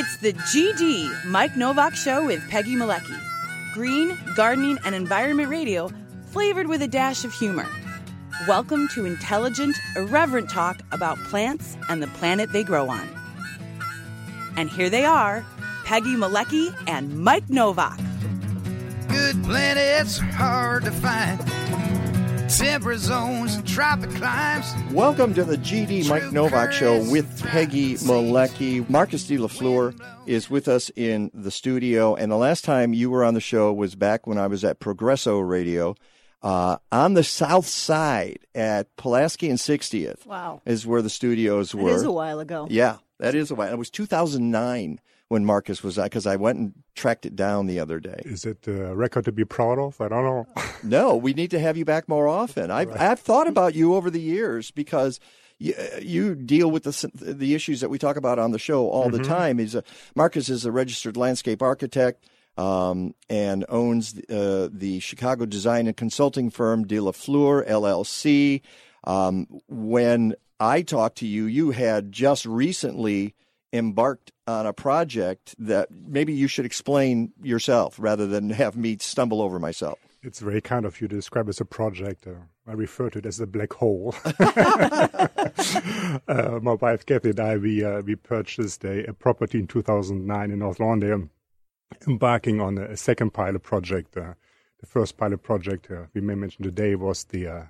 It's the GD Mike Nowak Show with Peggy Malecki. Green, gardening, and environment radio flavored with a dash of humor. Welcome to intelligent, irreverent talk about plants and the planet they grow on. And here they are Peggy Malecki and Mike Nowak. Good planets are hard to find. Temperate zones and tropic climes. Welcome to the GD Mike Nowak Show with Peggy Malecki. Marcus de la Fleur is with us in the studio, and the last time you were on the show was back when I was at Progresso Radio. Uh, on the south side at Pulaski and 60th. Wow. Is where the studios were. That is a while ago. Yeah, that is a while. It was 2009 when Marcus was because I went and tracked it down the other day. Is it a record to be proud of? I don't know. no, we need to have you back more often. I've right. I've thought about you over the years because. You, you deal with the the issues that we talk about on the show all mm-hmm. the time. He's a, Marcus is a registered landscape architect um, and owns uh, the Chicago design and consulting firm De La Fleur LLC. Um, when I talked to you, you had just recently embarked on a project that maybe you should explain yourself rather than have me stumble over myself. It's very kind of you to describe as a project. Uh, I refer to it as the black hole. uh, my wife Kathy and I, we, uh, we purchased a, a, property in 2009 in North Lawndale, embarking on a, a second pilot project. Uh, the first pilot project uh, we may mention today was the uh,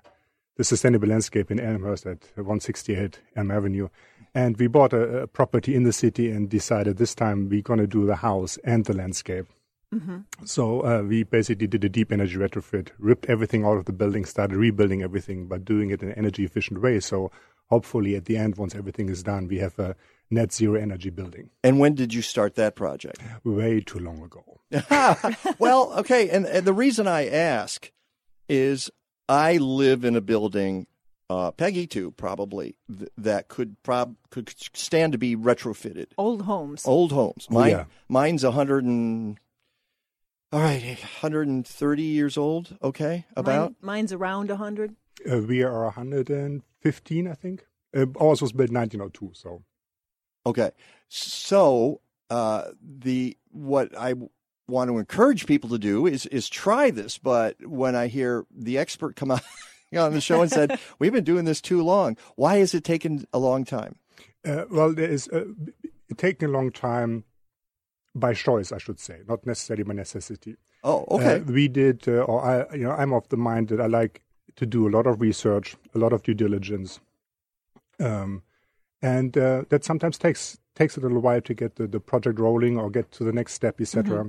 the sustainable landscape in Elmhurst at 168 Elm Avenue. And we bought a, a property in the city and decided this time we're going to do the house and the landscape. Mm-hmm. So uh, we basically did a deep energy retrofit, ripped everything out of the building, started rebuilding everything, but doing it in an energy efficient way. So hopefully at the end, once everything is done, we have a net zero energy building. And when did you start that project? Way too long ago. well, okay. And, and the reason I ask is I live in a building uh, Peggy too, probably th- that could prob could stand to be retrofitted. Old homes. Old homes. Oh, yeah. mine's a hundred and all right, hundred and thirty years old. Okay, about Mine, mine's around hundred. Uh, we are hundred and fifteen, I think. Uh, ours was built nineteen oh two, so. Okay, so uh, the what I want to encourage people to do is is try this, but when I hear the expert come out on the show and said, "We've been doing this too long. Why has it taken a long time?" Uh, well, there is uh, taking a long time by choice, I should say, not necessarily by necessity. Oh, okay. Uh, we did, uh, or I, you know, I'm of the mind that I like to do a lot of research, a lot of due diligence, um, and uh, that sometimes takes takes a little while to get the, the project rolling or get to the next step, etc. Mm-hmm.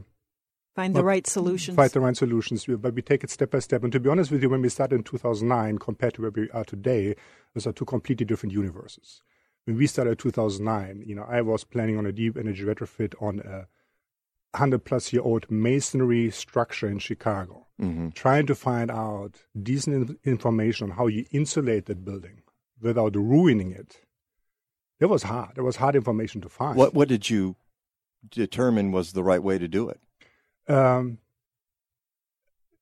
Find the right solutions. Find the right solutions. But we take it step by step. And to be honest with you, when we started in 2009 compared to where we are today, those are two completely different universes. When we started in 2009, you know, I was planning on a deep energy retrofit on a 100 plus year old masonry structure in Chicago, mm-hmm. trying to find out decent information on how you insulate that building without ruining it. It was hard. It was hard information to find. What, what did you determine was the right way to do it? Um,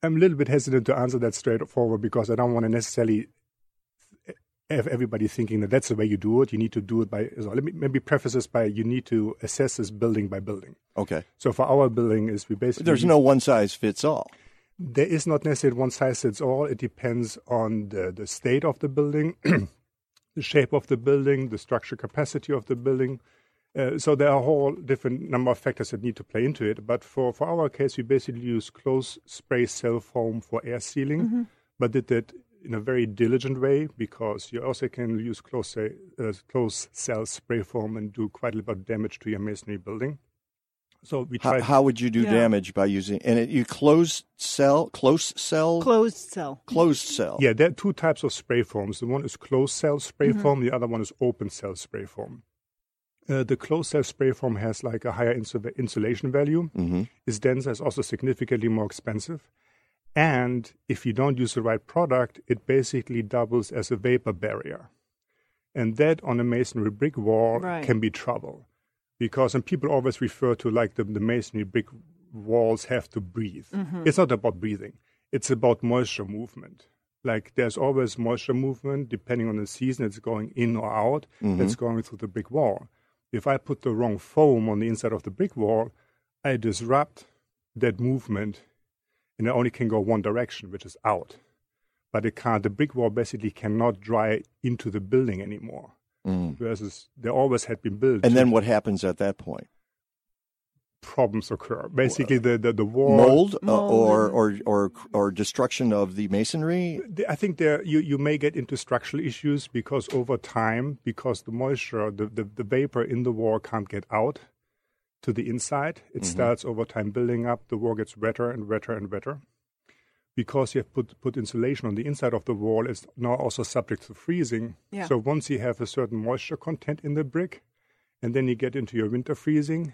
I'm a little bit hesitant to answer that straightforward because I don't want to necessarily have everybody thinking that that's the way you do it. You need to do it by. So let me maybe preface this by you need to assess this building by building. Okay. So for our building, is we basically there's no one size fits all. There is not necessarily one size fits all. It depends on the the state of the building, the shape of the building, the structure capacity of the building, uh, so there are a whole different number of factors that need to play into it. But for, for our case, we basically use close spray cell foam for air sealing, mm-hmm. but did that in a very diligent way because you also can use close, uh, close cell spray foam and do quite a lot of damage to your masonry building. So we how, how, would you do yeah. damage by using and it, you close cell, close cell, closed cell, closed cell? Yeah, there are two types of spray foams. The one is closed cell spray mm-hmm. foam. The other one is open cell spray foam. Uh, the closed cell spray foam has like a higher insul- insulation value, mm-hmm. is denser, is also significantly more expensive. And if you don't use the right product, it basically doubles as a vapor barrier. And that on a masonry brick wall right. can be trouble. Because, and people always refer to like the, the masonry brick walls have to breathe. Mm-hmm. It's not about breathing, it's about moisture movement. Like there's always moisture movement depending on the season, it's going in or out, mm-hmm. it's going through the brick wall. If I put the wrong foam on the inside of the brick wall, I disrupt that movement and it only can go one direction, which is out. But it can't, the brick wall basically cannot dry into the building anymore. Mm. Versus they always had been built. And then what happens at that point? Problems occur. Basically, the, the, the wall. Mold, uh, Mold or, or or or destruction of the masonry? I think there you, you may get into structural issues because over time, because the moisture, the, the, the vapor in the wall can't get out to the inside, it starts over time building up. The wall gets wetter and wetter and wetter. Because you have put, put insulation on the inside of the wall, it's now also subject to freezing. Yeah. So once you have a certain moisture content in the brick, and then you get into your winter freezing,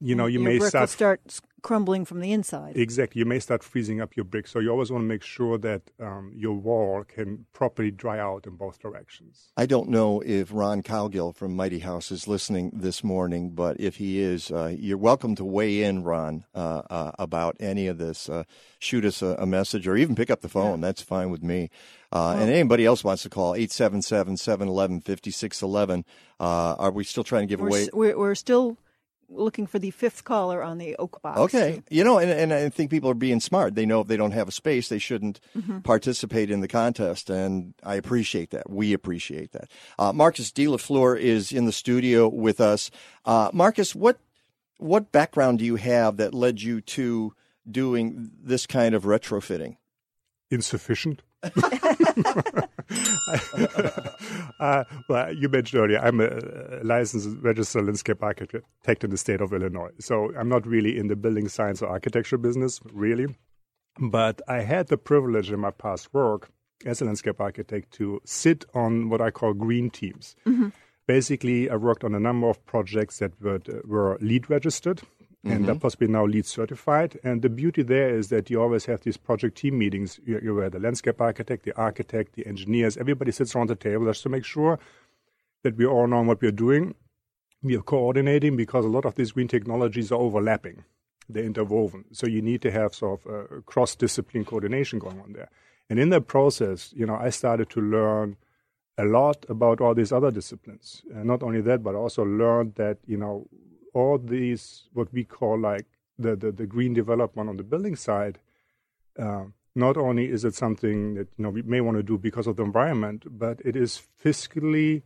you know, you Your may brick start will start crumbling from the inside. Exactly. You may start freezing up your brick. So you always want to make sure that um, your wall can properly dry out in both directions. I don't know if Ron Cowgill from Mighty House is listening this morning, but if he is, uh, you're welcome to weigh in, Ron, uh, uh, about any of this. Uh, shoot us a, a message or even pick up the phone. That's fine with me. Uh, and anybody else wants to call, 877 711 5611. Uh, Are we still trying to give We're, away? s- we're, we're still looking for the fifth caller on the oak box. Okay, you know, and, and I think people are being smart. They know if they don't have a space, they shouldn't participate in the contest, and I appreciate that. We appreciate that. Uh, Marcus De La Fleur is in the studio with us. Uh, Marcus, what what background do you have that led you to doing this kind of retrofitting? Insufficient. Uh, well, you mentioned earlier, I'm a licensed registered landscape architect in the state of Illinois. So I'm not really in the building science or architecture business, really. But I had the privilege in my past work as a landscape architect to sit on what I call green teams. Basically, I worked on a number of projects that were, were LEED registered and are mm-hmm. possibly now LEED certified. And the beauty there is that you always have these project team meetings. You, were the landscape architect, the architect, the engineers. Everybody sits around the table just to make sure that we all know what we're doing. We are coordinating because a lot of these green technologies are overlapping. They're interwoven. So you need to have sort of a cross-discipline coordination going on there. And in that process, you know, I started to learn a lot about all these other disciplines. And not only that, but I also learned that, you know, all these, what we call like the, the, the green development on the building side, uh, not only is it something that, you know, we may want to do because of the environment, but it is fiscally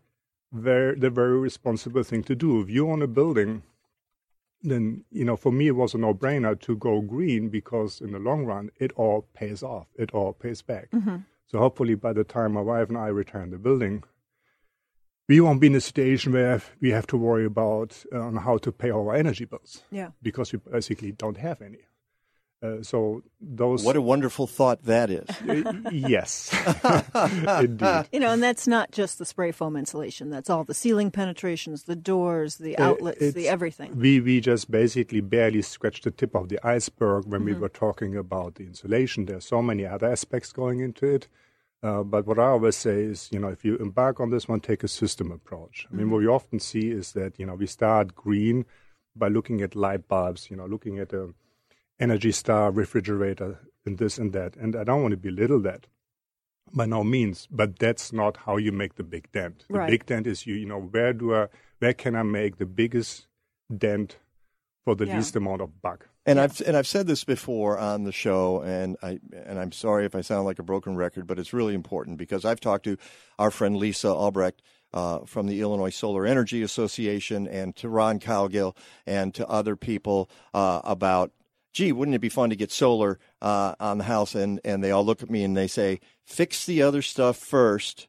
very, the very responsible thing to do. If you own a building, then, you know, for me, it was a no brainer to go green because in the long run, it all pays off, it all pays back. So hopefully, by the time my wife and I return the building, we won't be in a situation where we have to worry about uh, on how to pay our energy bills Yeah. because we basically don't have any. Uh, so those, What a wonderful thought that is. Uh, yes, indeed. You know, and that's not just the spray foam insulation. That's all the ceiling penetrations, the doors, the Uh, outlets, the everything. We we just basically barely scratched the tip of the iceberg when Mm-hmm. we were talking about the insulation. There's so many other aspects going into it. Uh, but what I always say is, you know, if you embark on this one, take a system approach. I mean, Mm-hmm. what we often see is that, you know, we start green by looking at light bulbs, you know, looking at a Energy Star refrigerator and this and that. And I don't want to belittle that by no means, but that's not how you make the big dent. The Right. big dent is you, you know, where do I, where can I make the biggest dent for the Yeah. least amount of bug? And I've and I've said this before on the show, and I and I'm sorry if I sound like a broken record, but it's really important because I've talked to our friend Lisa Albrecht uh, from the Illinois Solar Energy Association, and to Ron Cowgill, and to other people uh, about, gee, wouldn't it be fun to get solar uh, on the house? And and they all look at me and they say, fix the other stuff 1st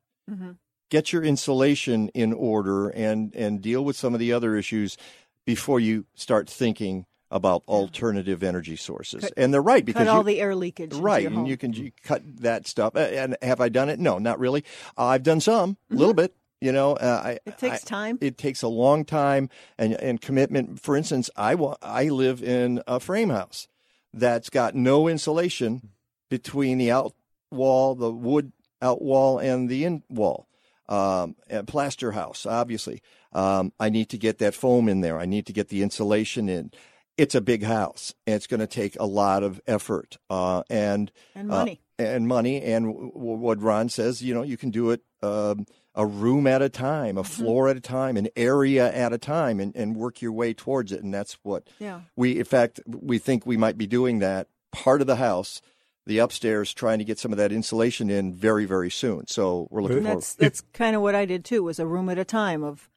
Get your insulation in order and and deal with some of the other issues before you start thinking about alternative energy sources. Cut- and they're right because Cut all you, the air leakage. right, and home. you can you cut that stuff. And have I done it? No, not really. Uh, I've done some, a little bit. You know, uh, I, Mm-hmm. It takes I- time. It takes a long time and and commitment. For instance, I wa- I live in a frame house that's got no insulation between the out wall, the wood out wall, and the in wall. Um, a plaster house, obviously. Um, I need to get that foam in there. I need to get the insulation in. It's a big house. And it's going to take a lot of effort uh, and And uh, money. and money. And w- w- what Ron says, you know, you can do it um, a room at a time, a floor at a time, an area at a time, and, and work your way towards it. And that's what Yeah. we, in fact, we think we might be doing that part of the house, the upstairs, trying to get some of that insulation in very, very soon. So we're looking And forward. that's that's kind of what I did too. Was a room at a time of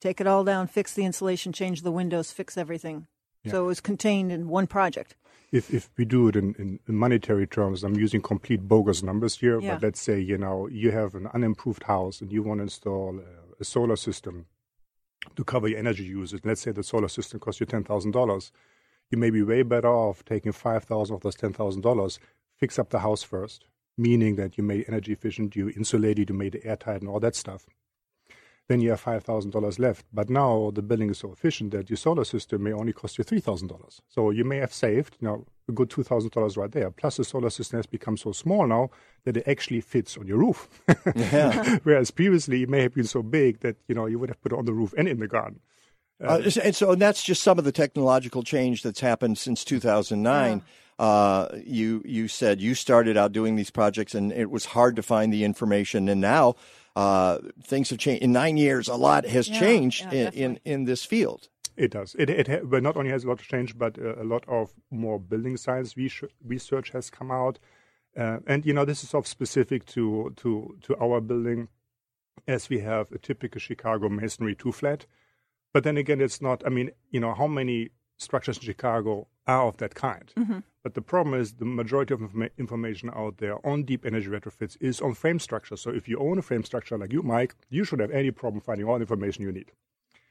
take it all down, fix the insulation, change the windows, fix everything. So it was contained in one project. if if we do it in, in, monetary terms, I'm using complete bogus numbers here. Yeah. But let's say you know you have an unimproved house and you want to install a, a solar system to cover your energy usage. Let's say the solar system costs you ten thousand dollars. You may be way better off taking five thousand of those ten thousand dollars, fix up the house first, meaning that you made energy efficient, you insulated, you made it airtight, and all that stuff then you have five thousand dollars left. But now the building is so efficient that your solar system may only cost you three thousand dollars. So you may have saved you know a good two thousand dollars right there. Plus the solar system has become so small now that it actually fits on your roof. Yeah. Whereas previously it may have been so big that you know you would have put it on the roof and in the garden. Uh, and so and that's just some of the technological change that's happened since 2009. Uh, you you said you started out doing these projects and it was hard to find the information, and now uh, things have changed. In nine years, a lot has Yeah, changed yeah, in, in in this field. It does. It, it ha- but not only has a lot changed, but uh, a lot of more building science research, research has come out. Uh, and you know, this is sort of specific to to to our building, as we have a typical Chicago masonry two flat. But then again, it's not. I mean, you know, how many structures in Chicago are of that kind? But the problem is the majority of informa- information out there on deep energy retrofits is on frame structure. So if you own a frame structure like you, Mike, you should have any problem finding all the information you need.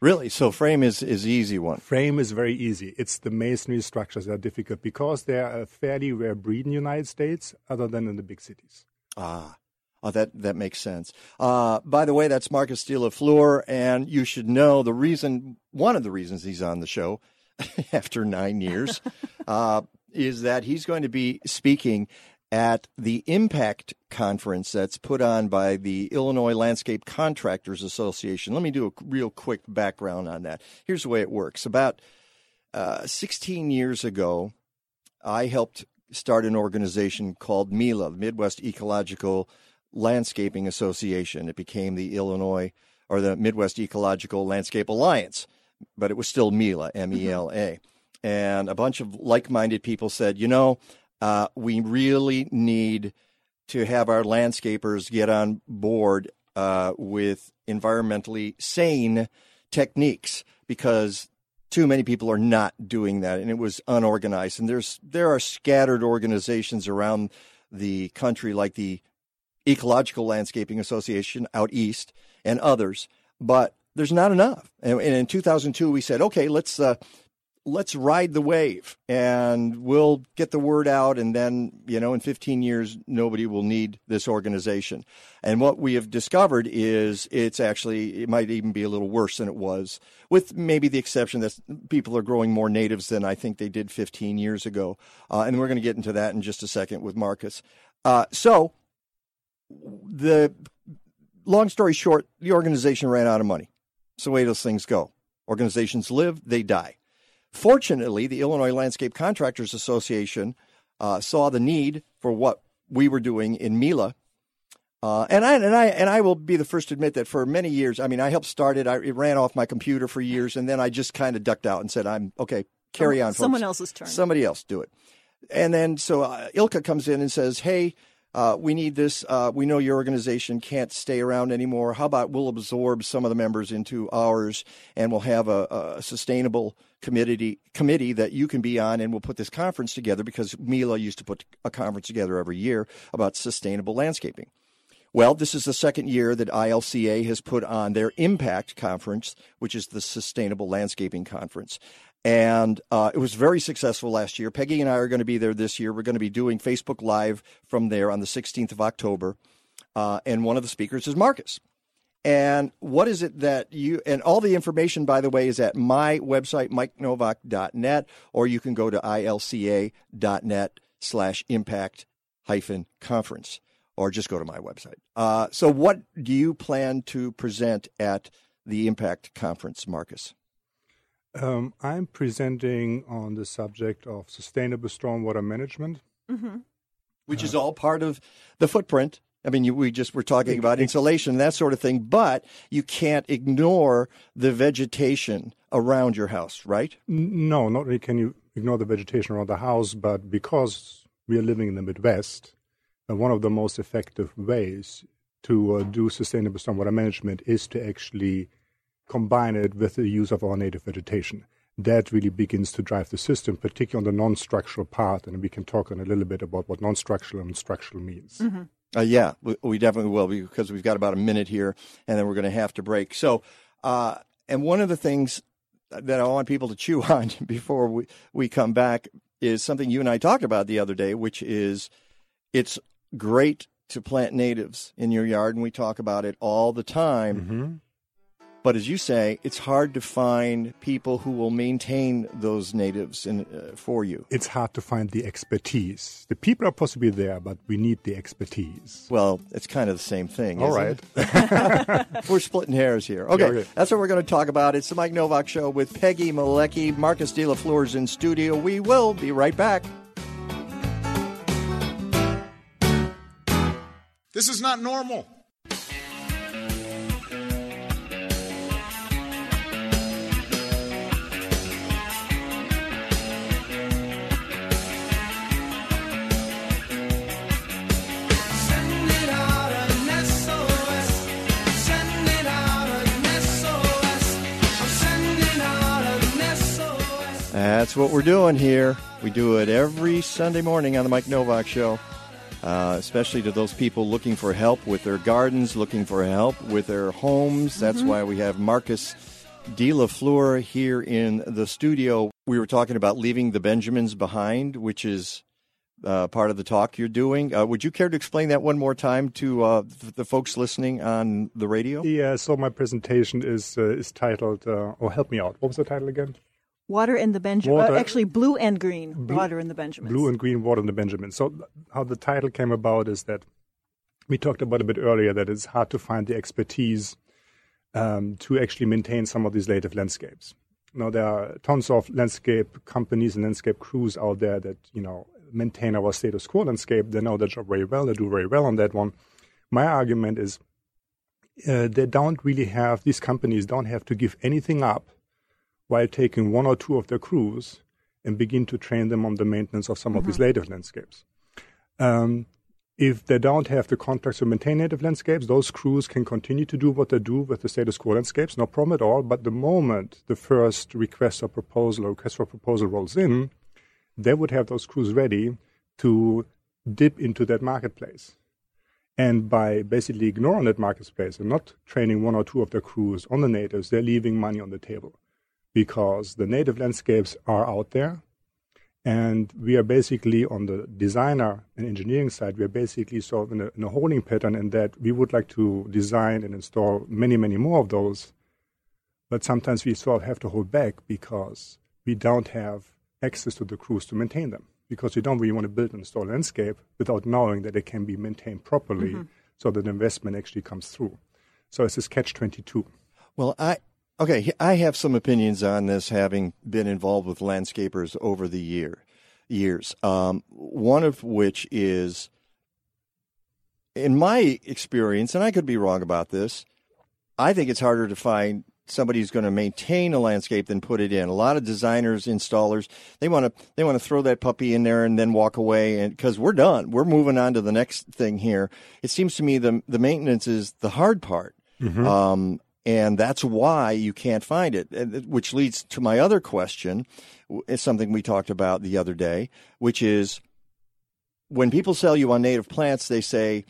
Really, so frame is is easy one. Frame is very easy. It's the masonry structures that are difficult because they are a fairly rare breed in the United States, other than in the big cities. Ah, oh, that that makes sense. Uh, by the way, that's Marcus De La Fleur, and you should know the reason. One of the reasons he's on the show after nine years uh, is that he's going to be speaking at the Impact Conference that's put on by the Illinois Landscape Contractors Association. Let me do a real quick background on that. Here's the way it works. About uh, 16 years ago, I helped start an organization called MELA, the Midwest Ecological Landscaping Association. It became the Illinois or the Midwest Ecological Landscape Alliance, but it was still MELA, M E L A. And a bunch of like minded people said, you know, uh, we really need to have our landscapers get on board uh, with environmentally sane techniques because too many people are not doing that. And it was unorganized. And there's there are scattered organizations around the country like the ecological landscaping association out east and others. But there's not enough. And, and in 2002 we said okay let's uh, let's ride the wave and we'll get the word out. And then you know in 15 years nobody will need this organization. And what we have discovered is it's actually it might even be a little worse than it was with maybe the exception that people are growing more natives than i think they did 15 years ago. Uh, and we're going to get into that in just a second with marcus. Uh, so the long story short the organization ran out of money it's the way those things go organizations live they die Fortunately, the Illinois Landscape Contractors Association uh, saw the need for what we were doing in MELA. Uh, and I and I and I will be the first to admit that for many years, I mean, I helped start it. I, it ran off my computer for years, and then I just kind of ducked out and said, "I'm okay. Carry on, folks. Someone else's turn. Somebody else do it." And then so uh, ILCA comes in and says, "Hey, uh, we need this. Uh, we know your organization can't stay around anymore. How about we'll absorb some of the members into ours, and we'll have a, a sustainable committee committee that you can be on, and we'll put this conference together because MELA used to put a conference together every year about sustainable landscaping." Well, this is the second year that ILCA has put on their Impact Conference, which is the Sustainable Landscaping Conference. And uh, it was very successful last year. Peggy and I are going to be there this year. We're going to be doing Facebook Live from there on the 16th of October. Uh, and one of the speakers is Marcus. And what is it that you, and all the information, by the way, is at my website, mikenowak.net, or you can go to ilca.net slash impact hyphen conference, or just go to my website. Uh, so, what do you plan to present at the Impact Conference, Marcus? Um, I'm presenting on the subject of sustainable stormwater management. which is all part of the footprint. I mean, you, we just were talking about insulation, that sort of thing, but you can't ignore the vegetation around your house, right? N- No, not only can you ignore the vegetation around the house, but because we are living in the Midwest, uh, one of the most effective ways to uh, do sustainable stormwater management is to actually combine it with the use of our native vegetation. That really begins to drive the system, particularly on the non-structural part, and we can talk in a little bit about what non-structural and structural means. Uh, yeah, we, we definitely will because we've got about a minute here, and then we're going to have to break. So, uh, and one of the things that I want people to chew on before we, we come back is something you and I talked about the other day, which is it's great to plant natives in your yard, and we talk about it all the time. But as you say, it's hard to find people who will maintain those natives in, uh, for you. It's hard to find the expertise. The people are possibly there, but we need the expertise. Well, it's kind of the same thing. All isn't right. it? We're splitting hairs here. Okay, Okay. that's what we're going to talk about. It's the Mike Nowak Show with Peggy Malecki. Marcus De La Fleur's in studio. We will be right back. This is not normal. That's what we're doing here. We do it every Sunday morning on the Mike Nowak Show, uh, especially to those people looking for help with their gardens, looking for help with their homes. That's why we have Marcus De La Fleur here in the studio. We were talking about leaving the Benjamins behind, which is uh, part of the talk you're doing. Uh, would you care to explain that one more time to uh, the folks listening on the radio? Yeah, so my presentation is uh, is titled, uh, oh, help me out. What was the title again? Water in the Benjamin. Uh, actually, blue and green. water in the Benjamins. Blue and Green Water in the Benjamin. So, th- how the title came about is that we talked about a bit earlier that it's hard to find the expertise um, to actually maintain some of these native landscapes. Now, there are tons of landscape companies and landscape crews out there that, you know, maintain our status quo landscape. They know their job very well. They do very well on that one. My argument is uh, they don't really have, these companies don't have to give anything up while taking one or two of their crews and begin to train them on the maintenance of some of these native landscapes. Um, if they don't have the contracts to maintain native landscapes, those crews can continue to do what they do with the status quo landscapes, no problem at all. But the moment the first request or proposal or request for proposal rolls in, they would have those crews ready to dip into that marketplace. And by basically ignoring that marketplace and not training one or two of their crews on the natives, they're leaving money on the table because the native landscapes are out there. And we are basically on the designer and engineering side, we are basically sort of in a, in a holding pattern in that we would like to design and install many, many more of those. But sometimes we sort of have to hold back because we don't have access to the crews to maintain them. Because we don't really want to build and install a landscape without knowing that it can be maintained properly mm-hmm. so that investment actually comes through. So it's this catch 22. Well, I okay. I have some opinions on this, having been involved with landscapers over the year years. Um, one of which is, in my experience, and I could be wrong about this. I think it's harder to find somebody who's going to maintain a landscape than put it in. A lot of designers, installers, they want to they want to throw that puppy in there and then walk away, and because we're done, we're moving on to the next thing here. It seems to me the the maintenance is the hard part. Um, and that's why you can't find it. Which leads to my other question, w- is something we talked about the other day, which is when people sell you on native plants, they say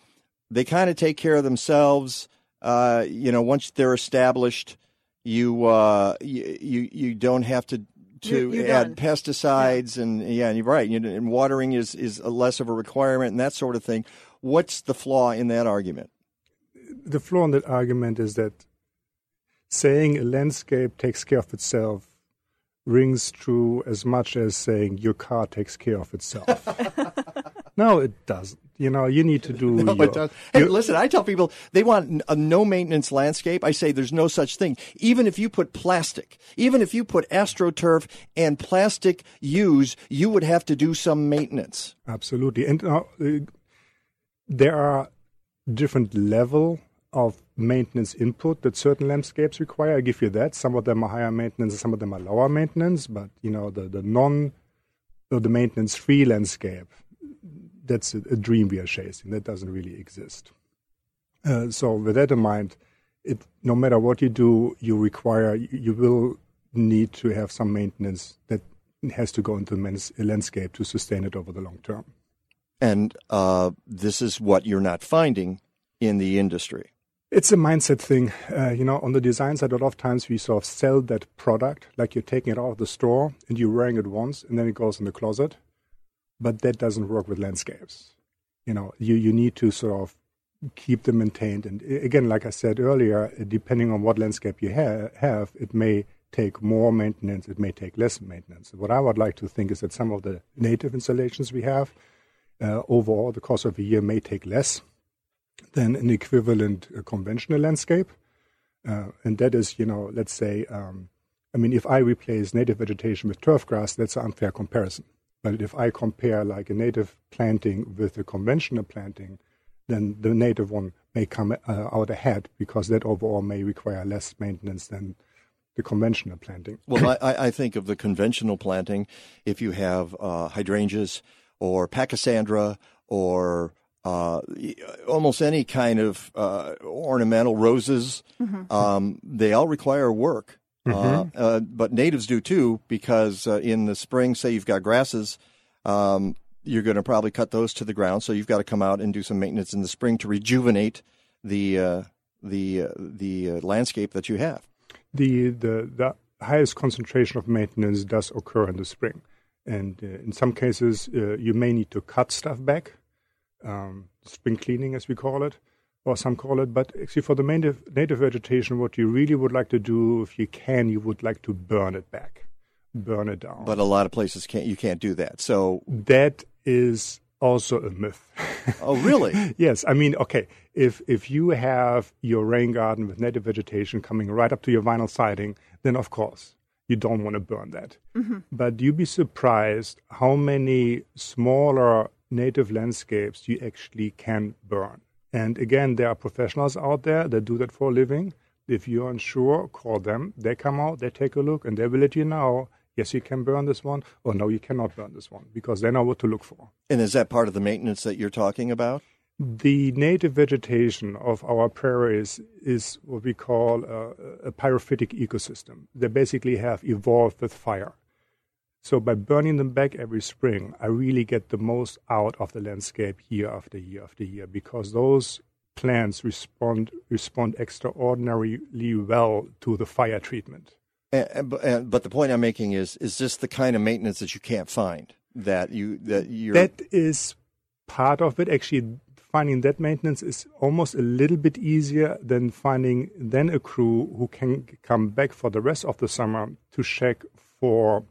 they kind of take care of themselves. Uh, you know, once they're established, you uh, you, you you don't have to to You're- you're add done. pesticides and yeah, and you're right. And watering is is a less of a requirement and that sort of thing. What's the flaw in that argument? the flaw in that argument is that saying a landscape takes care of itself rings true as much as saying your car takes care of itself. no, it doesn't. You know, you need to do. No, your, it does. Hey, listen, I tell people they want a no maintenance landscape. I say there's no such thing. Even if you put plastic, even if you put astroturf and plastic use, you would have to do some maintenance. Absolutely, and uh, there are different level of maintenance input that certain landscapes require. I give you that. Some of them are higher maintenance, some of them are lower maintenance. But you know, the the non, or the maintenance free landscape, that's a, a, dream we are chasing. That doesn't really exist. Uh, so with that in mind, it no matter what you do, you require you will need to have some maintenance that has to go into the landscape to sustain it over the long term. And uh, this is what you're not finding in the industry. It's a mindset thing. Uh, you know, on the design side, a lot of times we sort of sell that product like you're taking it out of the store and you're wearing it once and then it goes in the closet. But that doesn't work with landscapes. You know, you, you need to sort of keep them maintained. And again, like I said earlier, depending on what landscape you ha- have, it may take more maintenance, it may take less maintenance. What I would like to think is that some of the native installations we have uh, overall, the course of a year may take less than an equivalent uh, conventional landscape. Uh, and that is, you know, let's say, um, I mean, if I replace native vegetation with turf grass, that's an unfair comparison. But if I compare like a native planting with a conventional planting, then the native one may come uh, out ahead because that overall may require less maintenance than the conventional planting. Well, I, I think of the conventional planting, if you have uh, hydrangeas or pachysandra or uh, almost any kind of uh, ornamental roses. Mm-hmm. Um, they all require work. Uh, mm-hmm. Uh, but natives do too, because uh, in the spring, say you've got grasses, um, you're going to probably cut those to the ground. So you've got to come out and do some maintenance in the spring to rejuvenate the uh, the the landscape that you have. The, the the highest concentration of maintenance does occur in the spring, and in some cases, you may need to cut stuff back um, spring cleaning, as we call it, or some call it. But actually, for the native, native vegetation, what you really would like to do, if you can, you would like to burn it back, burn it down. But a lot of places can't. You can't do that. So that is also a myth. oh, really? yes. I mean, okay. If if you have your rain garden with native vegetation coming right up to your vinyl siding, then of course you don't want to burn that. Mm-hmm. But you'd be surprised how many smaller native landscapes you actually can burn. And again, there are professionals out there that do that for a living. If you're unsure, call them. They come out, they take a look, and they will let you know yes, you can burn this one, or no, you cannot burn this one, because they know what to look for. And is that part of the maintenance that you're talking about? The native vegetation of our prairies is what we call a, a pyrophytic ecosystem. They basically have evolved with fire. So by burning them back every spring, I really get the most out of the landscape year after year after year because those plants respond respond extraordinarily well to the fire treatment. And, and, but the point I'm making is is this the kind of maintenance that you can't find that you that you that is part of it actually finding that maintenance is almost a little bit easier than finding then a crew who can come back for the rest of the summer to check for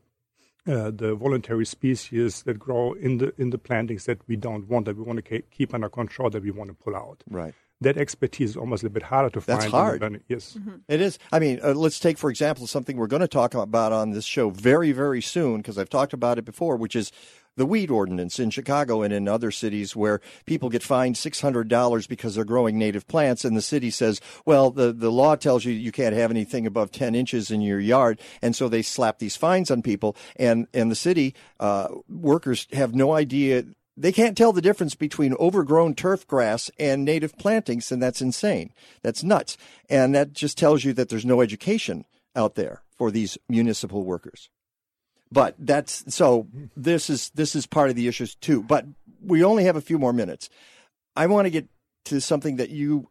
uh, the voluntary species that grow in the in the plantings that we don't want, that we want to keep under control, that we want to pull out. Right. That expertise is almost a little bit harder to That's find. That's hard. Yes, mm-hmm. it is. I mean, uh, let's take for example something we're going to talk about on this show very very soon because I've talked about it before, which is the weed ordinance in Chicago and in other cities where people get fined $600 because they're growing native plants and the city says, well, the, the law tells you you can't have anything above 10 inches in your yard. And so they slap these fines on people and, and the city, uh, workers have no idea they can't tell the difference between overgrown turf grass and native plantings, and that's insane. That's nuts. And that just tells you that there's no education out there for these municipal workers. But that's so this is this is part of the issues too. But we only have a few more minutes. I want to get to something that you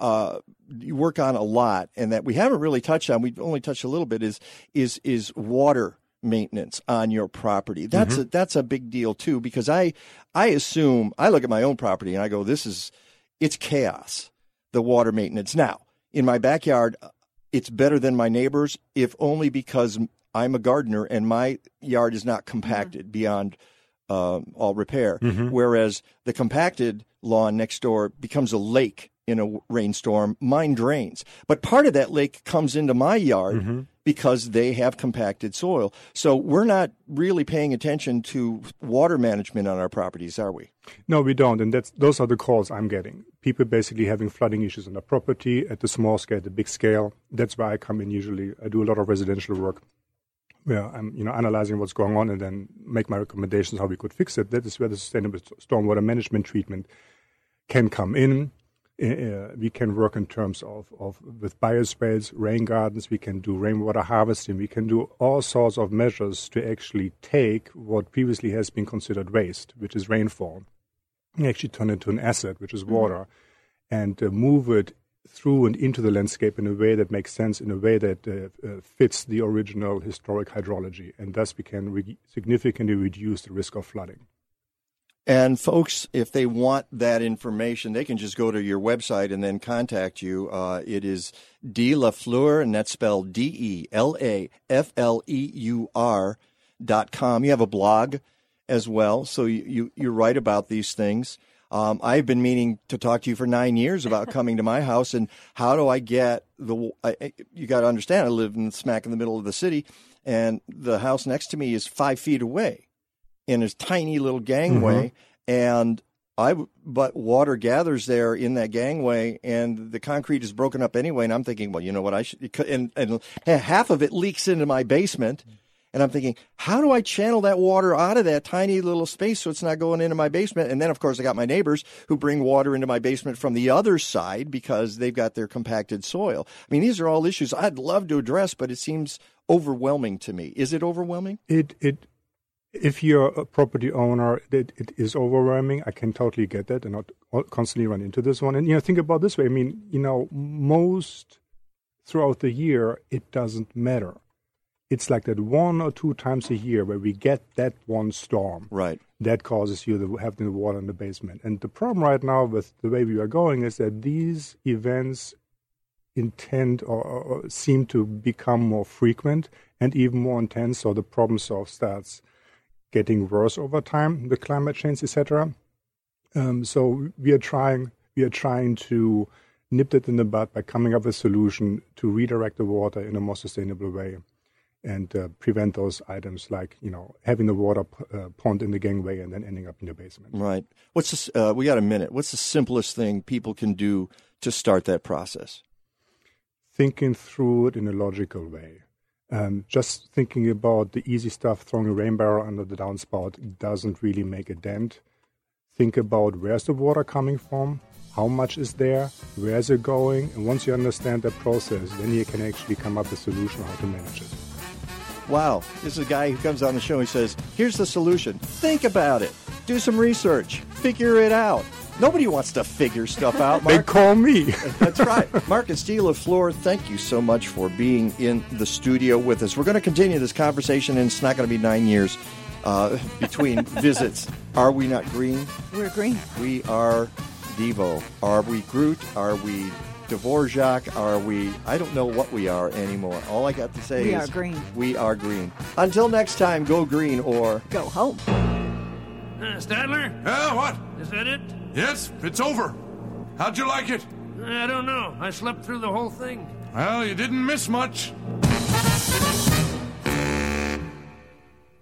uh, you work on a lot and that we haven't really touched on. We've only touched a little bit. Is is is water maintenance on your property? That's mm-hmm. a, that's a big deal too because I I assume I look at my own property and I go, this is it's chaos. The water maintenance now in my backyard. It's better than my neighbors, if only because I'm a gardener and my yard is not compacted mm-hmm. beyond uh, all repair. Whereas the compacted lawn next door becomes a lake in a rainstorm. Mine drains, but part of that lake comes into my yard because they have compacted soil. So we're not really paying attention to water management on our properties, are we? No, we don't, and that's those are the calls I'm getting. People basically having flooding issues on their property at the small scale, the big scale. That's where I come in. Usually, I do a lot of residential work where I'm, you know, analyzing what's going on and then make my recommendations how we could fix it. That is where the sustainable stormwater management treatment can come in. Uh, we can work in terms of, of with bioswales, rain gardens. We can do rainwater harvesting. We can do all sorts of measures to actually take what previously has been considered waste, which is rainfall, and actually turn it into an asset, which is water, and uh, move it through and into the landscape in a way that makes sense, in a way that uh, uh, fits the original historic hydrology, and thus we can re- significantly reduce the risk of flooding. And folks, if they want that information, they can just go to your website and then contact you. Uh, it is De La Fleur, and that's spelled D E L A F L E U R dot com. You have a blog as well, so you, you, you write about these things. Um, I've been meaning to talk to you for nine years about coming to my house and how do I get the. I, you got to understand, I live in smack in the middle of the city, and the house next to me is five feet away in a tiny little gangway, mm-hmm. and I but water gathers there in that gangway, and the concrete is broken up anyway. And I'm thinking, well, you know what? I should, and and half of it leaks into my basement. And I'm thinking, how do I channel that water out of that tiny little space so it's not going into my basement? And then, of course, I got my neighbors who bring water into my basement from the other side because they've got their compacted soil. I mean, these are all issues I'd love to address, but it seems overwhelming to me. Is it overwhelming? It it if you're a property owner, it, it is overwhelming. I can totally get that, and not constantly run into this one. And you know, think about this way. I mean, you know, most throughout the year, it doesn't matter. It's like that one or two times a year where we get that one storm Right. that causes you to have the water in the basement. And the problem right now with the way we are going is that these events intend or, or, seem to become more frequent and even more intense. So the problem solve starts getting worse over time, the climate change, etc. Um, so we are trying we are trying to nip it in the bud by coming up with a solution to redirect the water in a more sustainable way and uh, prevent those items like you know having the water p- uh, pond in the gangway and then ending up in the basement. Right. What's this? Uh, we got a minute. What's the simplest thing people can do to start that process? Thinking through it in a logical way. Um, just thinking about the easy stuff, throwing a rain barrel under the downspout doesn't really make a dent. Think about where's the water coming from, how much is there, where's it going, and once you understand that process, then you can actually come up with a solution how to manage it. Wow, this is a guy who comes on the show. He says, "Here's the solution. Think about it. Do some research. Figure it out." Nobody wants to figure stuff out. They call me. That's right. Marcus De La Fleur, thank you so much for being in the studio with us. We're going to continue this conversation, and it's not going to be nine years uh, between visits. Are we not green? We're green. We are Devo. Are we Groot? Are we Dvorak? Are we? I don't know what we are anymore. All I got to say We is are green. We are green. Until next time, go green or Go home. Uh, Statler, Yeah, what? is that it? Yes, it's over. How'd you like it? I don't know. I slept through the whole thing. Well, you didn't miss much.